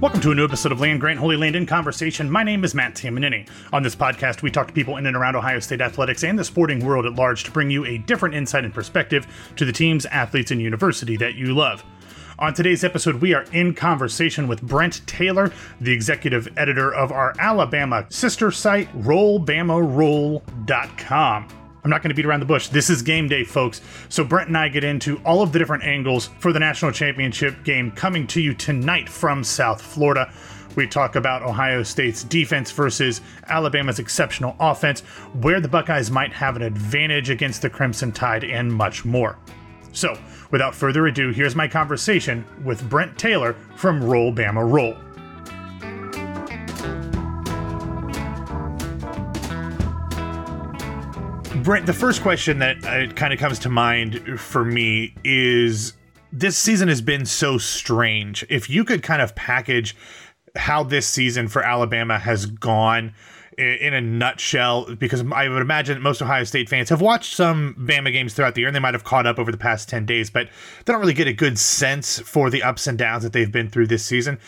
Welcome to a new episode of Land Grant Holy Land in Conversation. My name is Matt Tamanini. On this podcast, we talk to people in and around Ohio State athletics and the sporting world at large to bring you a different insight and perspective to the teams, athletes, and university that you love. On today's episode, we are in conversation with Brent Taylor, the executive editor of our Alabama sister site, RollBamaRoll.com. I'm not going to beat around the bush. This is game day, folks. So Brent and I get into all of the different angles for the national championship game coming to you tonight from South Florida. We talk about Ohio State's defense versus Alabama's exceptional offense, where the Buckeyes might have an advantage against the Crimson Tide, and much more. So, without further ado, here's my conversation with Brent Taylor from Roll Bama Roll. Brent, the first question that uh, kind of comes to mind for me is this season has been so strange. If you could kind of package how this season for Alabama has gone in a nutshell, because I would imagine most Ohio State fans have watched some Bama games throughout the year and they might have caught up over the past 10 days, but they don't really get a good sense for the ups and downs that they've been through this season.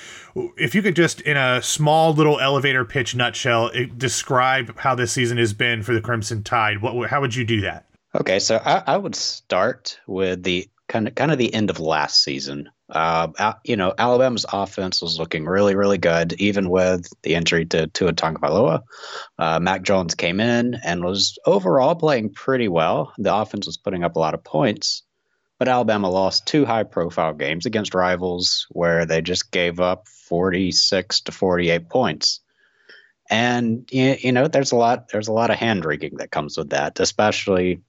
If you could just, in a small little elevator pitch nutshell, describe how this season has been for the Crimson Tide, what, how would you do that? Okay, so I, I would start with the kind of kind of the end of last season. Uh, you know, Alabama's offense was looking really, really good, even with the injury to Tua Tagovailoa. Uh, Mac Jones came in and was overall playing pretty well. The offense was putting up a lot of points, but Alabama lost two high-profile games against rivals where they just gave up 46 to 48 points. And you know, there's a lot there's a lot of hand wringing that comes with that, especially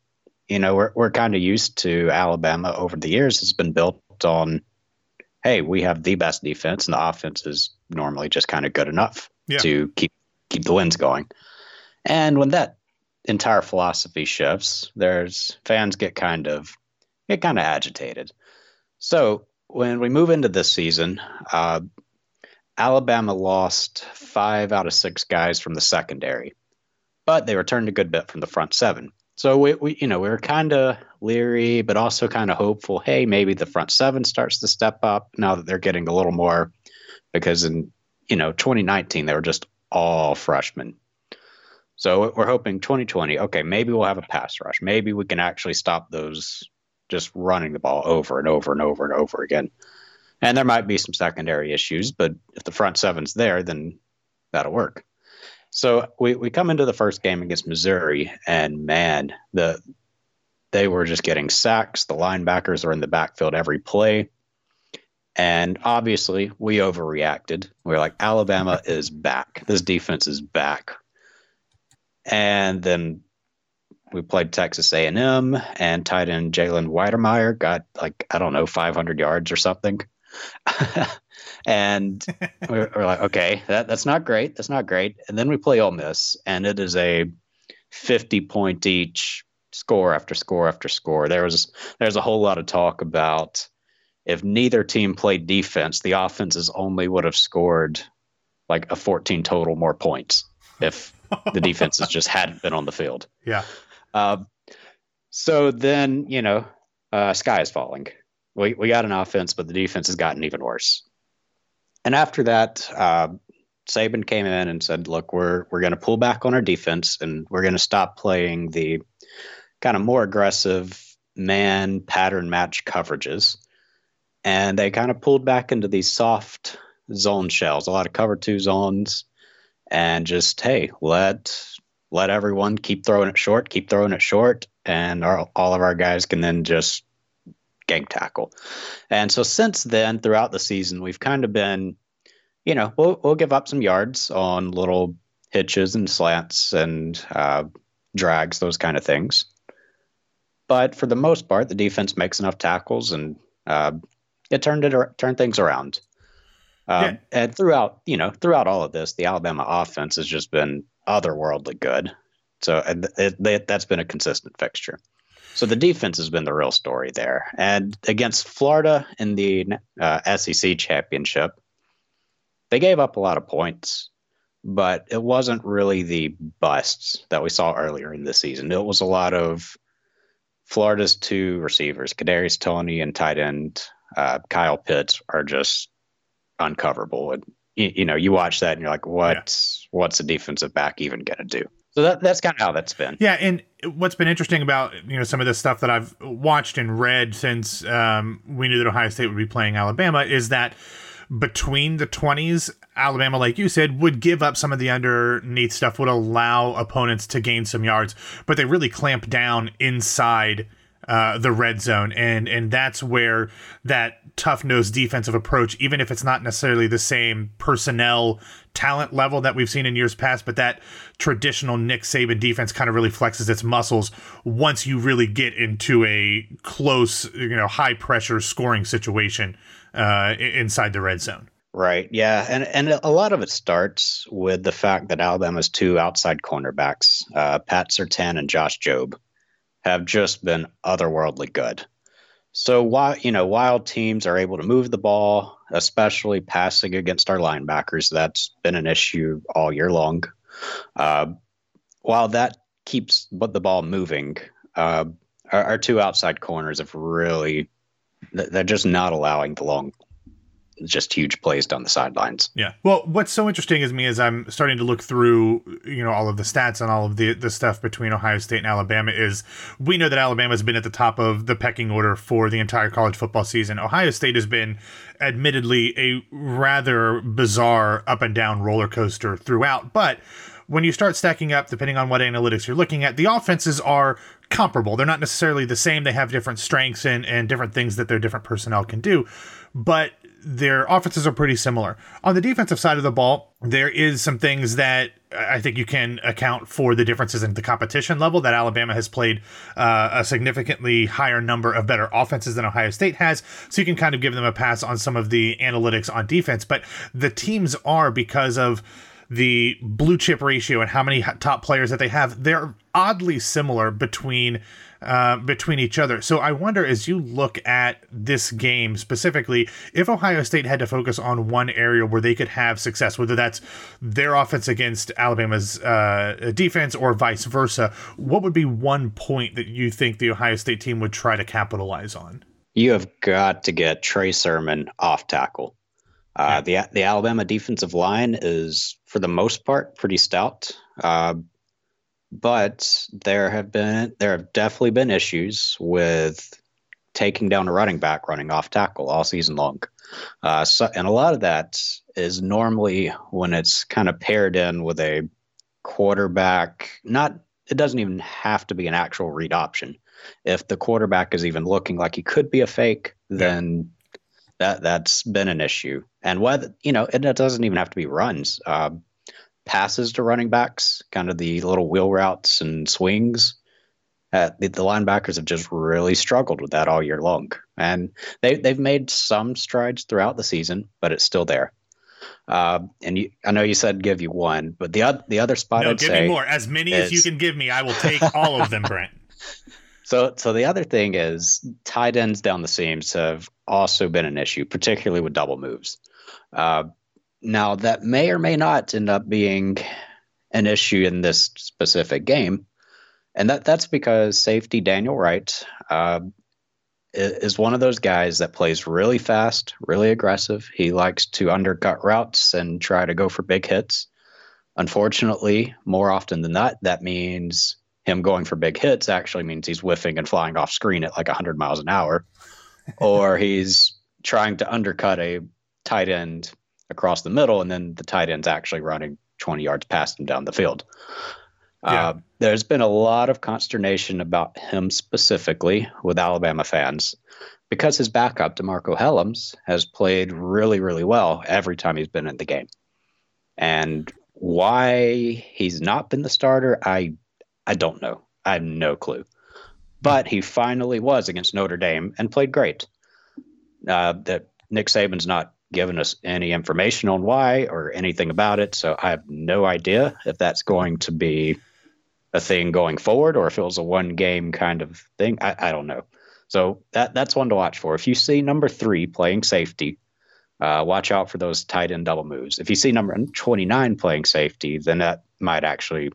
you know, we're we're kind of used to Alabama over the years has been built on hey, we have the best defense, and the offense is normally just kind of good enough yeah. to keep keep the wins going. And when that entire philosophy shifts, there's fans get kind of get kind of agitated. So when we move into this season, uh, Alabama lost five out of six guys from the secondary, but they returned a good bit from the front seven. So we, we you know, we were kind of leery, but also kind of hopeful. Hey, maybe the front seven starts to step up now that they're getting a little more, because in you know 2019 they were just all freshmen. So we're hoping 2020. Okay, maybe we'll have a pass rush. Maybe we can actually stop those just running the ball over and over and over and over again. And there might be some secondary issues, but if the front seven's there, then that'll work. So we, we come into the first game against Missouri, and man, the they were just getting sacks. The linebackers are in the backfield every play. And obviously, we overreacted. We are like, Alabama is back. This defense is back. And then we played Texas A&M, and tight end Jalen Wydermyer got like I don't know 500 yards or something. and we're, we're, like, okay, that, that's not great. That's not great. And then we play Ole Miss, and it is a 50 point each score after score after score. There was there's a whole lot of talk about if neither team played defense, the offenses only would have scored like a 14 total more points if the defenses just hadn't been on the field. Yeah. Uh, so then you know, uh, sky is falling. We we got an offense, but the defense has gotten even worse. And after that, uh, Saban came in and said, "Look, we're we're going to pull back on our defense, and we're going to stop playing the kind of more aggressive man pattern match coverages. And they kind of pulled back into these soft zone shells, a lot of cover two zones, and just hey, let let everyone keep throwing it short, keep throwing it short, and our, all of our guys can then just gang tackle. And so since then, throughout the season, we've kind of been, you know, we'll we'll give up some yards on little hitches and slants and uh, drags, those kind of things. But for the most part, the defense makes enough tackles, and uh, it turned it turned things around. Um, yeah. And throughout, you know, throughout all of this, the Alabama offense has just been otherworldly good. So it, it, that's been a consistent fixture. So the defense has been the real story there. And against Florida in the uh, SEC championship, they gave up a lot of points, but it wasn't really the busts that we saw earlier in the season. It was a lot of Florida's two receivers, Kadarius Toney and tight end uh, Kyle Pitts, are just uncoverable. And you, you know, you watch that and you're like, what's yeah. what's a defensive back even going to do? So that, that's kind of how that's been. Yeah, and what's been interesting about you know some of the stuff that I've watched and read since um, we knew that Ohio State would be playing Alabama is that between the 20s, Alabama, like you said, would give up some of the underneath stuff, would allow opponents to gain some yards, but they really clamp down inside uh, the red zone, and and that's where that tough nosed defensive approach, even if it's not necessarily the same personnel talent level that we've seen in years past, but that traditional Nick Saban defense kind of really flexes its muscles once you really get into a close, you know, high pressure scoring situation uh, inside the red zone. Right. Yeah, and and a lot of it starts with the fact that Alabama's two outside cornerbacks, uh, Pat Surtain and Josh Jobe have just been otherworldly good. So while you know while teams are able to move the ball, especially passing against our linebackers, that's been an issue all year long. Uh, while that keeps but the ball moving, uh, our, our, two outside corners have really they're just not allowing the long just huge plays down the sidelines. Yeah. Well, what's so interesting is me as I'm starting to look through, you know, all of the stats and all of the the stuff between Ohio State and Alabama is we know that Alabama's been at the top of the pecking order for the entire college football season. Ohio State has been admittedly a rather bizarre up and down roller coaster throughout, but when you start stacking up, depending on what analytics you're looking at, the offenses are comparable. They're not necessarily the same. They have different strengths and, and different things that their different personnel can do. But their offenses are pretty similar. On the defensive side of the ball, there is some things that I think you can account for the differences in the competition level that Alabama has played uh, a significantly higher number of better offenses than Ohio State has. So you can kind of give them a pass on some of the analytics on defense. But the teams are because of the blue chip ratio and how many top players that they have, they're oddly similar between uh, between each other. So I wonder, as you look at this game specifically, if Ohio State had to focus on one area where they could have success, whether that's their offense against Alabama's uh, defense or vice versa, what would be one point that you think the Ohio State team would try to capitalize on? You have got to get Trey Sermon off tackle. Uh, yeah. The the Alabama defensive line is, for the most part, pretty stout. Uh, but there have been there have definitely been issues with taking down a running back running off tackle all season long. Uh, so, and a lot of that is normally when it's kind of paired in with a quarterback. Not it doesn't even have to be an actual read option. If the quarterback is even looking like he could be a fake, then that that's been an issue. And whether you know, it, it doesn't even have to be runs. Uh, passes to running backs, kind of the little wheel routes and swings. Uh, the, the, linebackers have just really struggled with that all year long, and they they've made some strides throughout the season, but it's still there. Uh, and you, I know you said give you one, but the other the other spot no, I'd give me more, as many is, as you can give me. I will take all of them, Brent. So, so the other thing is tight ends down the seams have also been an issue, particularly with double moves. Uh, now, that may or may not end up being an issue in this specific game. And that, that's because safety Daniel Wright uh, is one of those guys that plays really fast, really aggressive. He likes to undercut routes and try to go for big hits. Unfortunately, more often than not, that means him going for big hits actually means he's whiffing and flying off screen at like 100 miles an hour, or he's trying to undercut a tight end across the middle, and then the tight end's actually running 20 yards past him down the field. Yeah. Uh, there's been a lot of consternation about him specifically with Alabama fans because his backup, DeMarcco Hellams, has played really, really well every time he's been in the game. And why he's not been the starter, I I don't know. I have no clue. But he finally was against Notre Dame and played great. Uh, that Nick Saban's not given us any information on why or anything about it. So I have no idea if that's going to be a thing going forward or if it was a one game kind of thing. I, I don't know. So that that's one to watch for. If you see number three playing safety, uh, watch out for those tight end double moves. If you see number 29 playing safety, then that might actually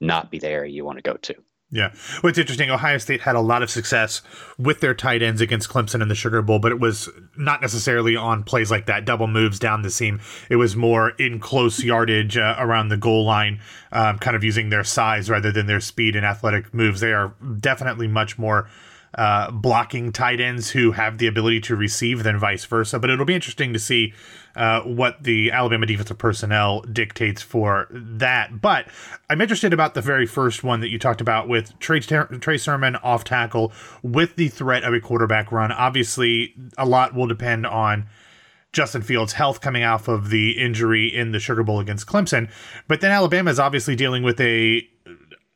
not be the area you want to go to. Yeah. It's interesting. Ohio State had a lot of success with their tight ends against Clemson in the Sugar Bowl, but it was not necessarily on plays like that, double moves down the seam. It was more in close yardage uh, around the goal line, um, kind of using their size rather than their speed and athletic moves. They are definitely much more uh, blocking tight ends who have the ability to receive than vice versa. But it'll be interesting to see uh, what the Alabama defensive personnel dictates for that. But I'm interested about the very first one that you talked about with Trey, Trey Sermon off tackle with the threat of a quarterback run. Obviously, a lot will depend on. Justin Fields' health coming off of the injury in the Sugar Bowl against Clemson. But then Alabama is obviously dealing with a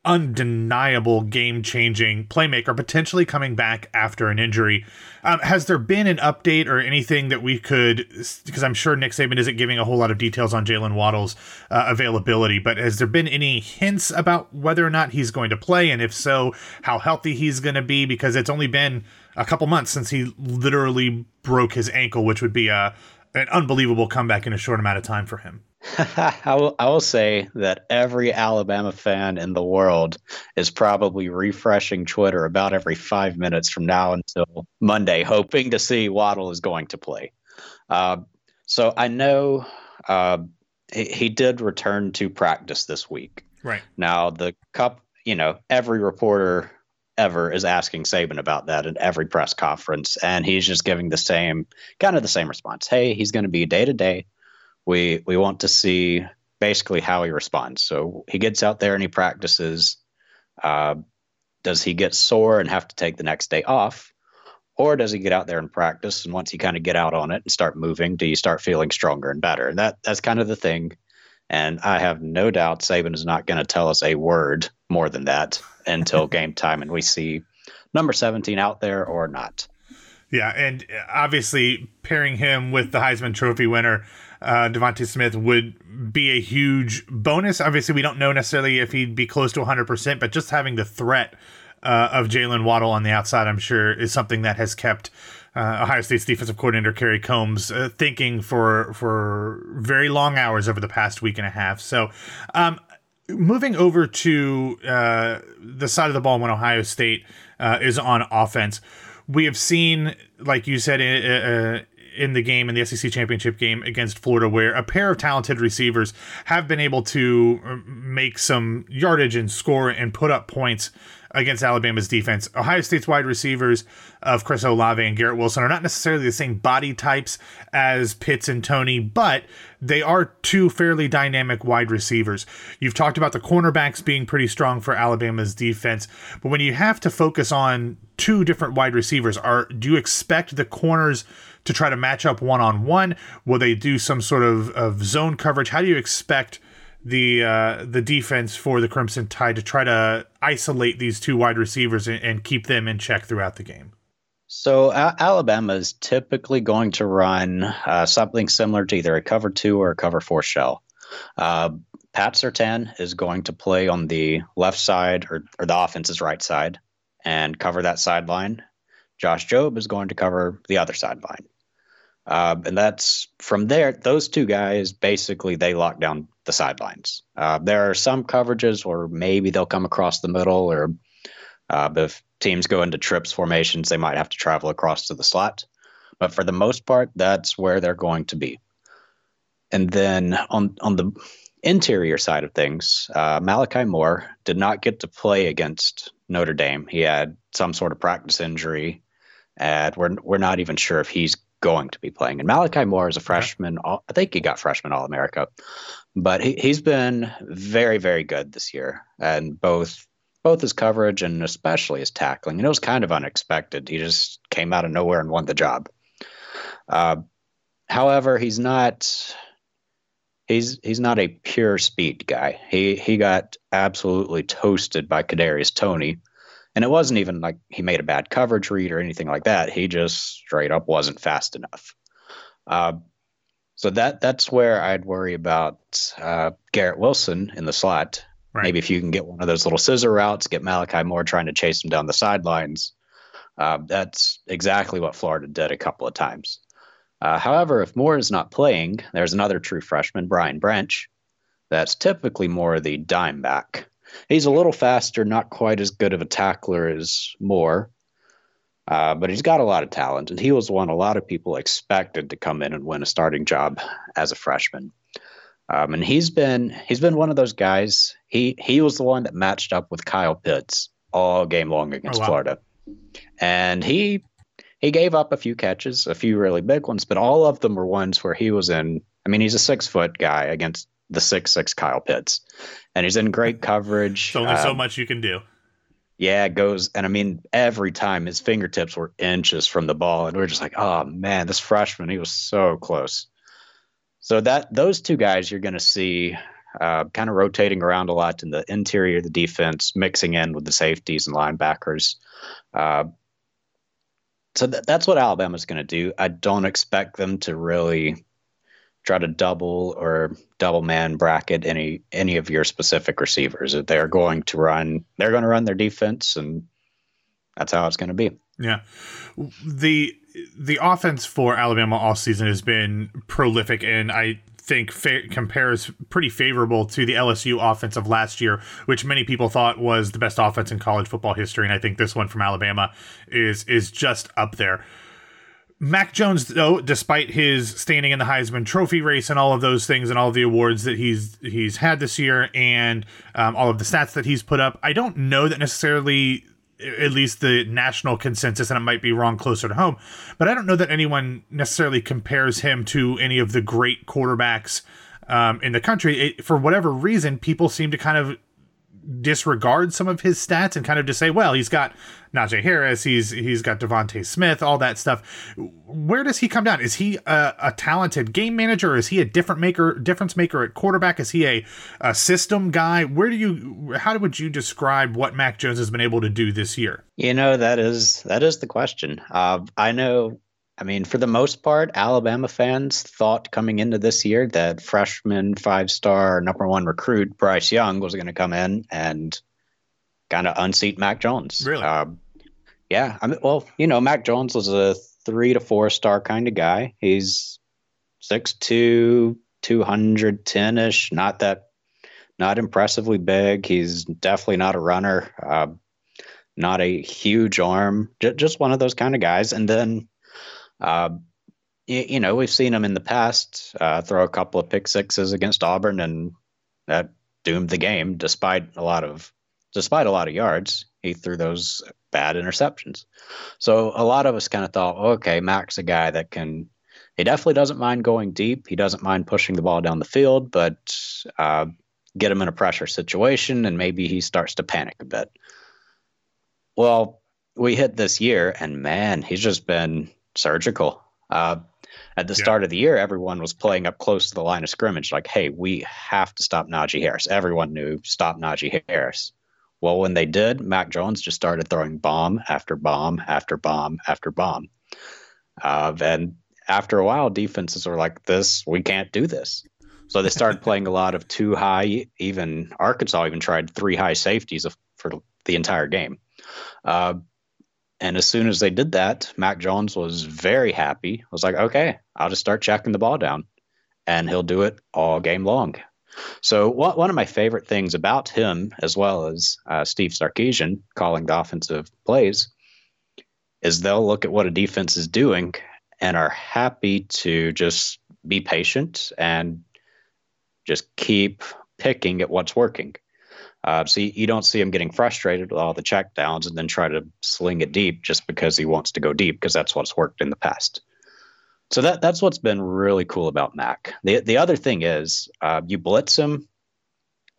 undeniable game changing playmaker potentially coming back after an injury. Um, has there been an update or anything that we could, because I'm sure Nick Saban isn't giving a whole lot of details on Jalen Waddle's uh, availability, but has there been any hints about whether or not he's going to play? And if so, how healthy he's going to be? Because it's only been a couple months since he literally broke his ankle, which would be a, an unbelievable comeback in a short amount of time for him. I, will, I will say that every Alabama fan in the world is probably refreshing Twitter about every five minutes from now until Monday, hoping to see Waddle is going to play. Uh, so I know uh, he, he did return to practice this week. Right. Now, the cup, you know, every reporter ever is asking Saban about that at every press conference, and he's just giving the same kind of the same response. Hey, he's going to be day to day we we want to see basically how he responds. So he gets out there and he practices. Uh, does he get sore and have to take the next day off? Or does he get out there and practice? And once you kind of get out on it and start moving, do you start feeling stronger and better? And that that's kind of the thing. And I have no doubt Saban is not going to tell us a word more than that until game time and we see number 17 out there or not. Yeah, and obviously pairing him with the Heisman Trophy winner uh, DeVonta Smith would be a huge bonus. Obviously, we don't know necessarily if he'd be close to 100%, but just having the threat uh, of Jalen Waddle on the outside, I'm sure, is something that has kept uh, Ohio State's defensive coordinator Kerry Coombs uh, thinking for for very long hours over the past week and a half. So, um, moving over to uh, the side of the ball when Ohio State uh, is on offense, we have seen, like you said, uh, in the game in the SEC championship game against Florida, where a pair of talented receivers have been able to uh, make some yardage and score and put up points against Alabama's defense. Ohio State's wide receivers of Chris Olave and Garrett Wilson are not necessarily the same body types as Pitts and Toney, but they are two fairly dynamic wide receivers. You've talked about the cornerbacks being pretty strong for Alabama's defense, but when you have to focus on two different wide receivers, are do you expect the corners to try to match up one on one? Will they do some sort of, of zone coverage? How do you expect the uh, the defense for the Crimson Tide to try to isolate these two wide receivers and, and keep them in check throughout the game? So uh, Alabama is typically going to run uh, something similar to either a cover two or a cover four shell. Uh, Pat Surtain is going to play on the left side or, or the offense's right side and cover that sideline. Josh Jobe is going to cover the other sideline. Uh, and that's from there, those two guys basically they lock down the sidelines. Uh, there are some coverages where maybe they'll come across the middle, or uh, if teams go into trips formations, they might have to travel across to the slot. But for the most part, that's where they're going to be. And then on on the interior side of things, uh, Malachi Moore did not get to play against Notre Dame. He had some sort of practice injury, and we're we're not even sure if he's going to be playing. And Malachi Moore is a freshman. I think he got freshman All America, but he, he's been very, very good this year, and both both his coverage and especially his tackling. And it was kind of unexpected. He just came out of nowhere and won the job. Uh, however, he's not. He's he's not a pure speed guy. He he got absolutely toasted by Kadarius Toney, and it wasn't even like he made a bad coverage read or anything like that. He just straight up wasn't fast enough. Uh, so that that's where I'd worry about uh, Garrett Wilson in the slot. Right. Maybe if you can get one of those little scissor routes, get Malachi Moore trying to chase him down the sidelines. Uh, that's exactly what Florida did a couple of times. Uh, however, if Moore is not playing, there's another true freshman, Brian Branch, that's typically more the dime back he's a little faster, not quite as good of a tackler as Moore, uh, but he's got a lot of talent, and he was one a lot of people expected to come in and win a starting job as a freshman. Um, and he's been he's been one of those guys. He he was the one that matched up with Kyle Pitts all game long against oh, wow. Florida, and he he gave up a few catches, a few really big ones, but all of them were ones where he was in. I mean, he's a six foot guy against the six six Kyle Pitts, and he's in great coverage. There's only um, so much you can do. Yeah, goes, and I mean, every time his fingertips were inches from the ball, and we are just like, oh man, this freshman, he was so close. So that those two guys you're going to see uh, kind of rotating around a lot in the interior of the defense, mixing in with the safeties and linebackers. Uh, so th- that's what Alabama's going to do. I don't expect them to really try to double or double man bracket any any of your specific receivers. They're going to run. They're going to run their defense, and that's how it's going to be. Yeah, the the offense for Alabama all season has been prolific, and I think fa- compares pretty favorable to the LSU offense of last year, which many people thought was the best offense in college football history. And I think this one from Alabama is is just up there. Mac Jones, though, despite his standing in the Heisman Trophy race and all of those things and all of the awards that he's he's had this year and um, all of the stats that he's put up, I don't know that necessarily at least the national consensus, and it might be wrong closer to home, but I don't know that anyone necessarily compares him to any of the great quarterbacks um, in the country. It, for whatever reason, people seem to kind of disregard some of his stats and kind of just say, well, he's got Najee Harris, he's he's got DeVonta Smith, all that stuff. Where does he come down? Is he a, a, talented game manager? Is he a different maker, difference maker at quarterback? Is he a, a system guy? Where do you how would you describe what Mac Jones has been able to do this year? You know that is that is the question. Uh, I know I mean, for the most part, Alabama fans thought coming into this year that freshman five star number one recruit Bryce Young was going to come in and kind of unseat Mac Jones. Really? Uh, yeah. I mean, well, you know, Mac Jones was a three to four star kind of guy. He's 6'2, 210 ish, not that, not impressively big. He's definitely not a runner, uh, not a huge arm, j- just one of those kind of guys. And then, uh, you, you, know, we've seen him in the past uh, throw a couple of pick sixes against Auburn, and that doomed the game, despite a lot of despite a lot of yards. He threw those bad interceptions. So a lot of us kind of thought, okay, Mac's a guy that can. He definitely doesn't mind going deep. He doesn't mind pushing the ball down the field, but uh, get him in a pressure situation, and maybe he starts to panic a bit. Well, we hit this year, and man, he's just been surgical. Uh, at the yeah. start of the year, everyone was playing up close to the line of scrimmage, like, hey, we have to stop Najee Harris. Everyone knew stop Najee Harris. Well, when they did, Mac Jones just started throwing bomb after bomb after bomb after bomb. Uh, and after a while, defenses were like, this, we can't do this. So they started playing a lot of two high, even Arkansas even tried three high safeties for the entire game. Uh, and as soon as they did that, Mac Jones was very happy. Was like, okay, I'll just start checking the ball down, and he'll do it all game long. So one one of my favorite things about him, as well as uh, Steve Sarkisian calling the offensive plays, is they'll look at what a defense is doing and are happy to just be patient and just keep picking at what's working. Uh, so you, you, don't see him getting frustrated with all the checkdowns and then try to sling it deep just because he wants to go deep because that's what's worked in the past. So that that's what's been really cool about Mac. The the other thing is uh, you blitz him,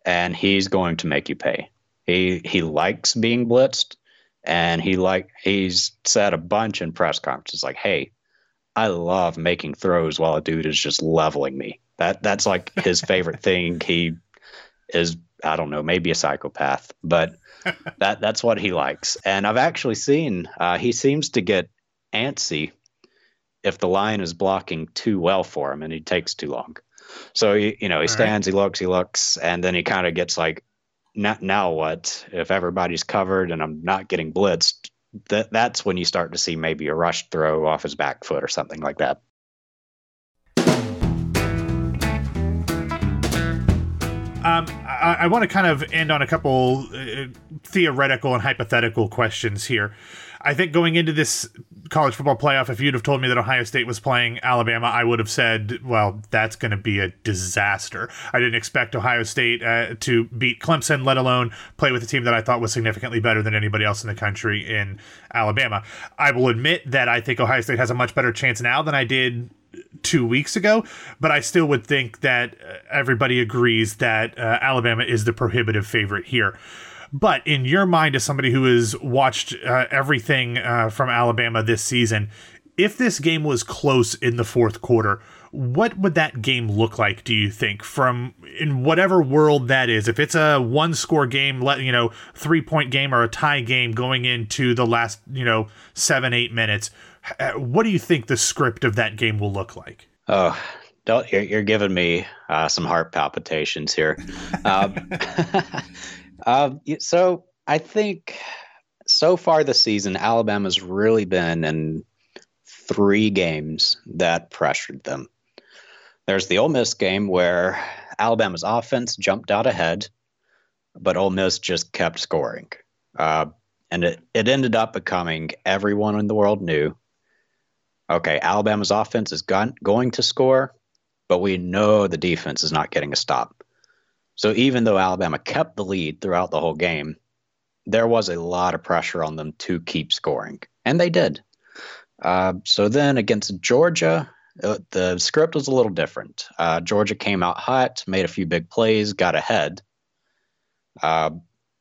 and he's going to make you pay. He he likes being blitzed, and he like he's said a bunch in press conferences like, "Hey, I love making throws while a dude is just leveling me. That that's like his favorite thing. He is I don't know, maybe a psychopath, but that that's what he likes. And I've actually seen uh, he seems to get antsy if the line is blocking too well for him and he takes too long. So he, you know, he All stands, right. he looks, he looks, and then he kind of gets like, now, now what? If everybody's covered and I'm not getting blitzed, that that's when you start to see maybe a rush throw off his back foot or something like that. Um, I, I want to kind of end on a couple uh, theoretical and hypothetical questions here. I think going into this college football playoff, if you'd have told me that Ohio State was playing Alabama, I would have said, well, that's going to be a disaster. I didn't expect Ohio State uh, to beat Clemson, let alone play with a team that I thought was significantly better than anybody else in the country in Alabama. I will admit that I think Ohio State has a much better chance now than I did two weeks ago, but I still would think that uh, everybody agrees that uh, Alabama is the prohibitive favorite here. But in your mind, as somebody who has watched uh, everything uh, from Alabama this season, if this game was close in the fourth quarter, what would that game look like? Do you think from in whatever world that is? If it's a one score game, let you know, three point game or a tie game going into the last you know seven eight minutes, what do you think the script of that game will look like? Oh, don't you're, you're giving me uh, some heart palpitations here. Um, Uh, so I think so far this season, Alabama's really been in three games that pressured them. There's the Ole Miss game where Alabama's offense jumped out ahead, but Ole Miss just kept scoring. Uh, and it, it ended up becoming everyone in the world knew okay, Alabama's offense is gone, going to score, but we know the defense is not getting a stop. So even though Alabama kept the lead throughout the whole game, there was a lot of pressure on them to keep scoring, and they did. Uh, so then against Georgia, uh, the script was a little different. Uh, Georgia came out hot, made a few big plays, got ahead. Uh,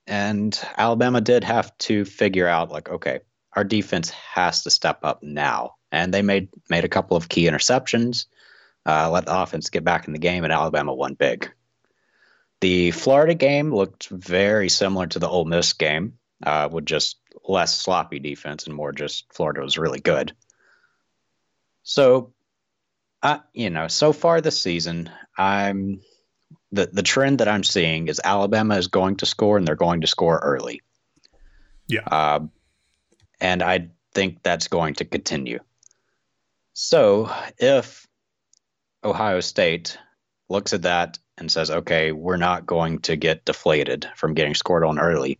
and Alabama did have to figure out, like, okay, our defense has to step up now. And they made made a couple of key interceptions, uh, let the offense get back in the game, and Alabama won big. The Florida game looked very similar to the Ole Miss game, uh, with just less sloppy defense and more just Florida was really good. So, uh, you know, so far this season, I'm the the trend that I'm seeing is Alabama is going to score and they're going to score early. Yeah. Uh, and I think that's going to continue. So if Ohio State looks at that and says, okay, we're not going to get deflated from getting scored on early.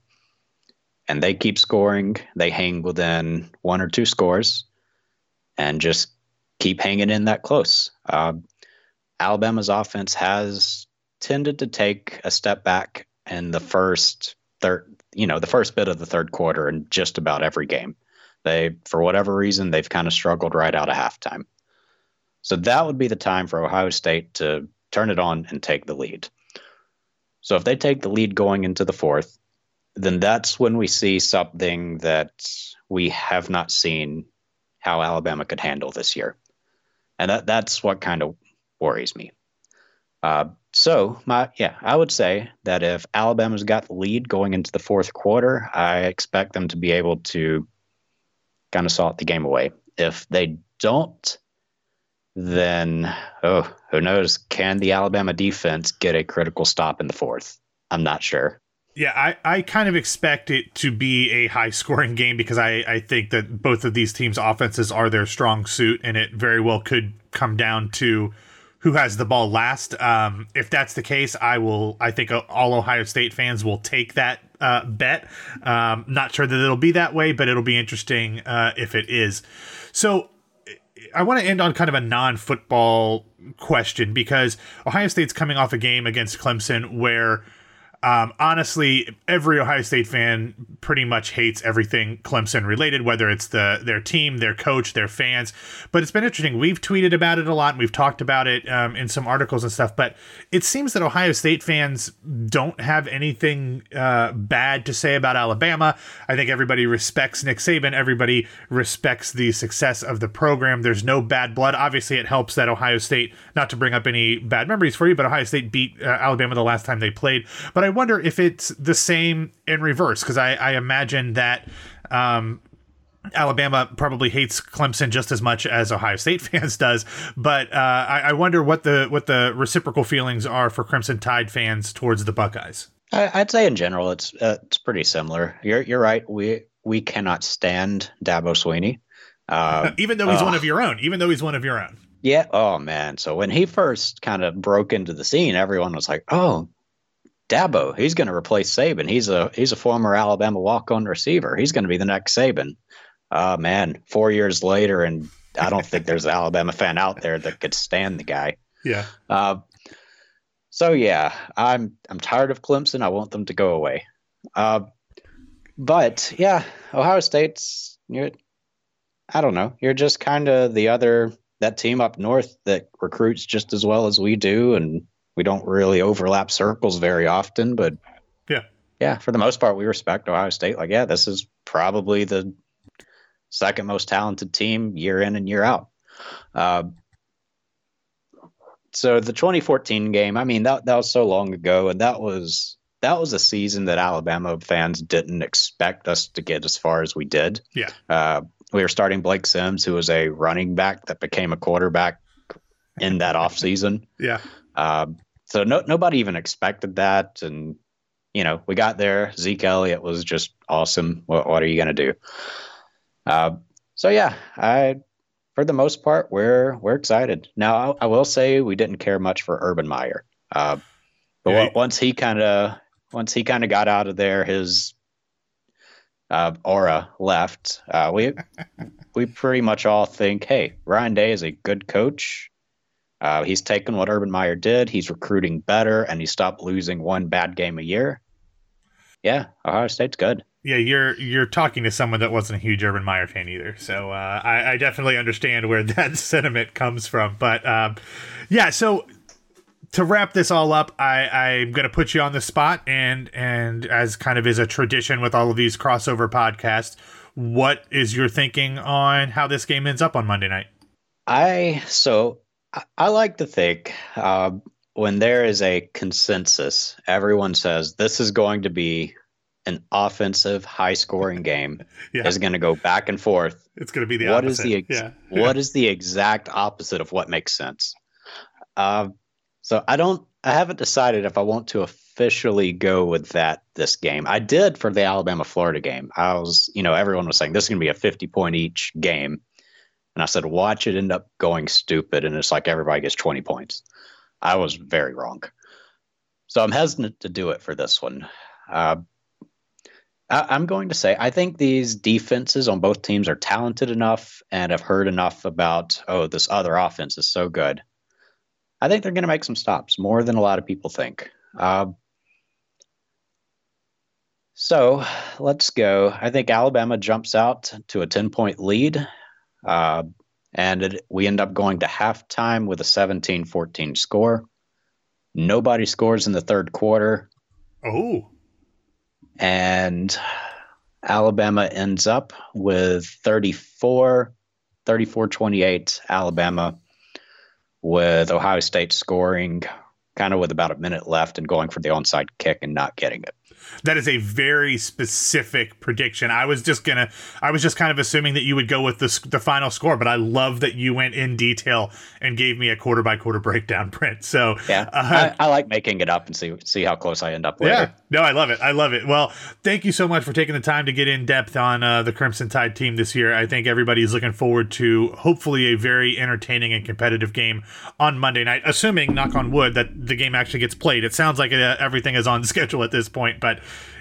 And they keep scoring. They hang within one or two scores and just keep hanging in that close. Uh, Alabama's offense has tended to take a step back in the first third, you know, the first bit of the third quarter in just about every game. They, for whatever reason, they've kind of struggled right out of halftime. So that would be the time for Ohio State to turn it on and take the lead. So if they take the lead going into the fourth, then that's when we see something that we have not seen how Alabama could handle this year. And that that's what kind of worries me. Uh, so my yeah, I would say that if Alabama's got the lead going into the fourth quarter, I expect them to be able to kind of salt the game away. If they don't, then oh, who knows? Can the Alabama defense get a critical stop in the fourth? I'm not sure. Yeah, I, I kind of expect it to be a high scoring game because I, I think that both of these teams' offenses are their strong suit, and it very well could come down to who has the ball last. Um, if that's the case, I will. I think all Ohio State fans will take that uh, bet. Um, not sure that it'll be that way, but it'll be interesting uh, if it is. So I want to end on kind of a non-football question because Ohio State's coming off a game against Clemson where um, honestly, every Ohio State fan pretty much hates everything Clemson related, whether it's the their team, their coach, their fans. But it's been interesting. We've tweeted about it a lot. And we've talked about it um, in some articles and stuff. But it seems that Ohio State fans don't have anything uh, bad to say about Alabama. I think everybody respects Nick Saban. Everybody respects the success of the program. There's no bad blood. Obviously, it helps that Ohio State, not to bring up any bad memories for you, but Ohio State beat uh, Alabama the last time they played. But I wonder if it's the same in reverse because I, I imagine that um, Alabama probably hates Clemson just as much as Ohio State fans does, but uh, I, I, wonder what the what the reciprocal feelings are for Crimson Tide fans towards the Buckeyes. I'd say in general it's uh, it's pretty similar. You're you're right. We we cannot stand Dabo Swinney, uh, even though he's one of your own. Even though he's one of your own. Yeah. Oh man. So when he first kind of broke into the scene, everyone was like, "Oh, Dabo, he's going to replace Saban. He's a he's a former Alabama walk on receiver. He's going to be the next Saban. Oh man, four years later, and I don't think there's an Alabama fan out there that could stand the guy. Yeah. Uh, so yeah, I'm I'm tired of Clemson. I want them to go away. Uh, but yeah, Ohio State's you're I don't know. You're just kind of the other that team up north that recruits just as well as we do, and we don't really overlap circles very often. But yeah, yeah, for the most part, we respect Ohio State. Like, yeah, this is probably the second most talented team year in and year out. Uh, so the 2014 game, I mean that that was so long ago, and that was that was a season that Alabama fans didn't expect us to get as far as we did. Yeah. Uh, we were starting Blake Sims, who was a running back that became a quarterback in that offseason. Yeah. Uh, so no, nobody even expected that. And, you know, we got there. Zeke Elliott was just awesome. What, what are you going to do? Uh, so, yeah, I, for the most part, we're, we're excited. Now, I, I will say we didn't care much for Urban Meyer. Uh, but yeah. once he kind of once he kind of got out of there, his uh, aura left. Uh, we we pretty much all think, hey, Ryan Day is a good coach. Uh, he's taken what Urban Meyer did. He's recruiting better, and he stopped losing one bad game a year. Yeah, Ohio State's good. Yeah, you're you're talking to someone that wasn't a huge Urban Meyer fan either, so uh, I, I, definitely understand where that sentiment comes from. But um, yeah, so to wrap this all up, I, I'm going to put you on the spot, and and as kind of is a tradition with all of these crossover podcasts, what is your thinking on how this game ends up on Monday night? I so I, like to think uh, when there is a consensus, everyone says this is going to be an offensive, high-scoring game. yeah. Is going to go back and forth. It's going to be the what opposite. is the ex- yeah. what is the exact opposite of what makes sense? Uh, so I don't I haven't decided if I want to officially go with that this game. I did for the Alabama Florida game. I was, you know, everyone was saying this is going to be a 50 point each game. And I said, watch it end up going stupid. And it's like everybody gets 20 points. I was very wrong. So I'm hesitant to do it for this one. Uh, I, am going to say I think these defenses on both teams are talented enough and have heard enough about, oh, this other offense is so good I think they're going to make some stops more than a lot of people think. Uh, so let's go. I think Alabama jumps out to a 10 point lead. Uh, and it, we end up going to halftime with a 17 14 score. Nobody scores in the third quarter. Oh. And Alabama ends up with 34, 34 28. Alabama with Ohio State scoring kind of with about a minute left and going for the onside kick and not getting it. That is a very specific prediction. I was just gonna, I was just kind of assuming that you would go with the the final score, but I love that you went in detail and gave me a quarter by quarter breakdown Brent. So yeah, uh, I, I, like making it up and see see how close I end up. Later. Yeah, no, I love it. I love it. Well, thank you so much for taking the time to get in depth on uh, the Crimson Tide team this year. I think everybody's looking forward to hopefully a very entertaining and competitive game on Monday night, assuming knock on wood that the game actually gets played. It sounds like uh, everything is on schedule at this point, but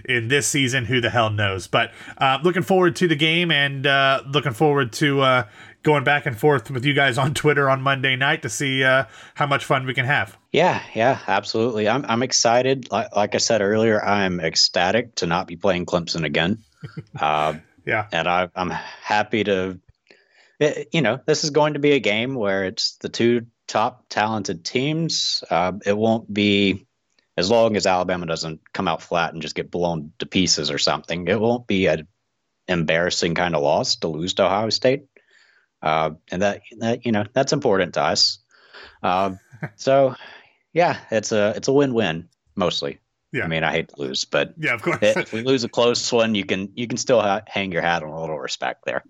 in this season, who the hell knows? But uh, looking forward to the game and uh, looking forward to uh, going back and forth with you guys on Twitter on Monday night to see uh, how much fun we can have. Yeah, yeah, absolutely. I'm I'm excited. Like, like I said earlier, I'm ecstatic to not be playing Clemson again. Uh, yeah, and I, I'm happy to. It, you know, this is going to be a game where it's the two top talented teams. Uh, it won't be as long as Alabama doesn't come out flat and just get blown to pieces or something, it won't be an embarrassing kind of loss to lose to Ohio State. Uh, and that, that, you know, that's important to us. Uh, so, yeah, it's a it's a win win mostly. Yeah. I mean, I hate to lose, but yeah, of course. if we lose a close one, you can you can still ha- hang your hat on a little respect there.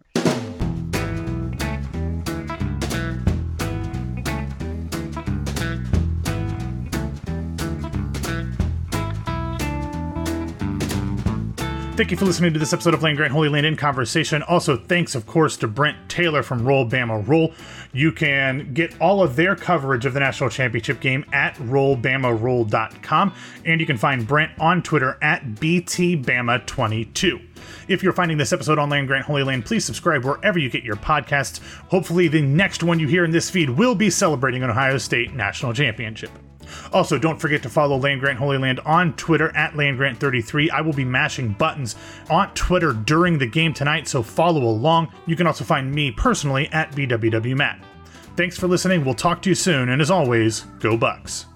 Thank you for listening to this episode of Land Grant Holy Land in Conversation. Also, thanks, of course, to Brent Taylor from Roll Bama Roll. You can get all of their coverage of the national championship game at rollbamaroll.com, and you can find Brent on Twitter at BTBama22. If you're finding this episode on Land Grant Holy Land, please subscribe wherever you get your podcasts. Hopefully, the next one you hear in this feed will be celebrating an Ohio State national championship. Also, don't forget to follow Land Grant Holy Land on Twitter at LandGrant33. I will be mashing buttons on Twitter during the game tonight, so follow along. You can also find me personally at BWWMatt. Thanks for listening. We'll talk to you soon, and as always, go Bucks.